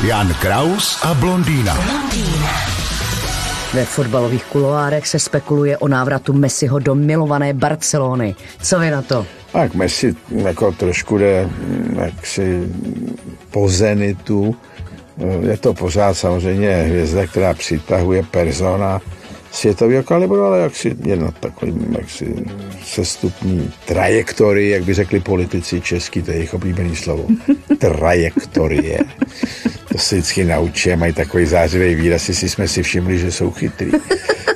Jan Kraus a blondýna. Ve fotbalových kuloárech se spekuluje o návratu Messiho do milované Barcelony. Co vy na to? Tak Messi jako trošku jde mm, jaksi po zenitu. Je to pořád samozřejmě hvězda, která přitahuje persona světového kalibru, ale jaksi jedna takový jaksi sestupní trajektorie, jak by řekli politici český, to je jejich oblíbený slovo. Trajektorie. Se vždycky naučí, mají takový zářivý výraz, jestli jsme si všimli, že jsou chytrý.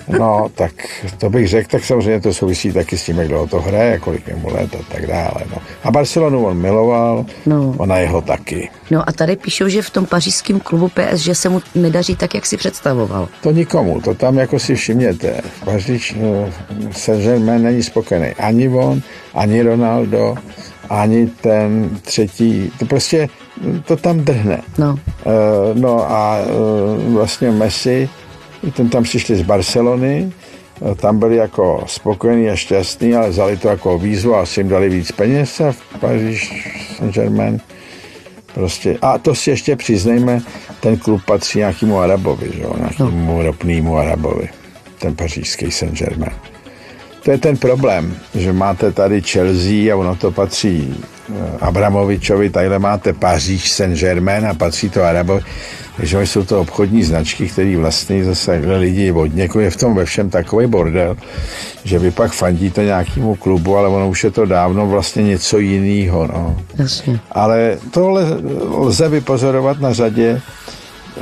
No, tak to bych řekl, tak samozřejmě to souvisí taky s tím, jak dlouho to hraje, kolik je mu let a tak dále. No. A Barcelonu on miloval, no. ona jeho taky. No a tady píšou, že v tom pařížském klubu PS, že se mu nedaří tak, jak si představoval. To nikomu, to tam jako si všimněte. Paříž uh, Saint-Germain není spokojený. Ani on, ani Ronaldo, ani ten třetí. To prostě to tam drhne. No. Uh, no a uh, vlastně Messi, ten tam přišli z Barcelony, uh, tam byli jako spokojení a šťastní, ale vzali to jako výzvu a asi jim dali víc peněz a v Paříž Saint-Germain prostě. A to si ještě přiznejme, ten klub patří nějakému Arabovi, že nějakému no. ropnému Arabovi, ten pařížský Saint-Germain. To je ten problém, že máte tady Chelsea a ono to patří Abramovičovi, tadyhle máte Paříž Saint-Germain a patří to Arabovi. Takže jsou to obchodní značky, které vlastně zase lidi od někoho je v tom ve všem takový bordel, že vy pak fandíte nějakému klubu, ale ono už je to dávno vlastně něco jiného. No. Jasně. Ale tohle lze vypozorovat na řadě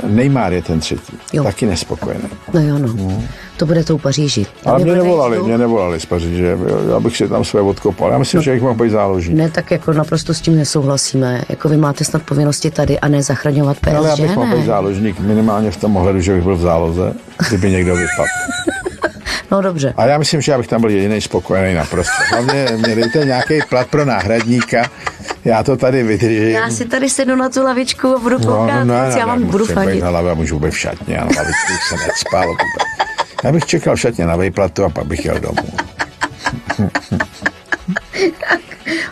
Neymar je ten třetí. Jo. Taky nespokojený. No jo, no. Hmm. To bude tou Paříži. Ale mě nevolali, mě nevolali z Paříže. Já bych si tam své odkopal. Já myslím, no. že jich mohl být záložník. Ne, tak jako naprosto s tím nesouhlasíme. Jako vy máte snad povinnosti tady a ne zachraňovat PSG, Ale já bych mohl být záložník minimálně v tom ohledu, že bych byl v záloze, kdyby někdo vypadl. No dobře. A já myslím, že já bych tam byl jediný spokojený naprosto. Hlavně mě dejte nějaký plat pro náhradníka, já to tady vydržím. Já si tady sedu na tu lavičku a budu koukat, no, no, no, já vám budu fandit. Na lavě, můžu být v šatně, a na lavičku se necpal. Já bych čekal šatně na vejplatu a pak bych jel domů.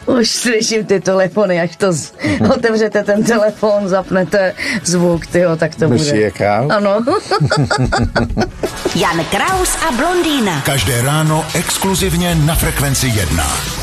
Už slyším ty telefony, až to z... otevřete ten telefon, zapnete zvuk, tyjo, tak to Myslí bude. Jaká? Ano. Jan Kraus a blondýna. Každé ráno exkluzivně na Frekvenci 1.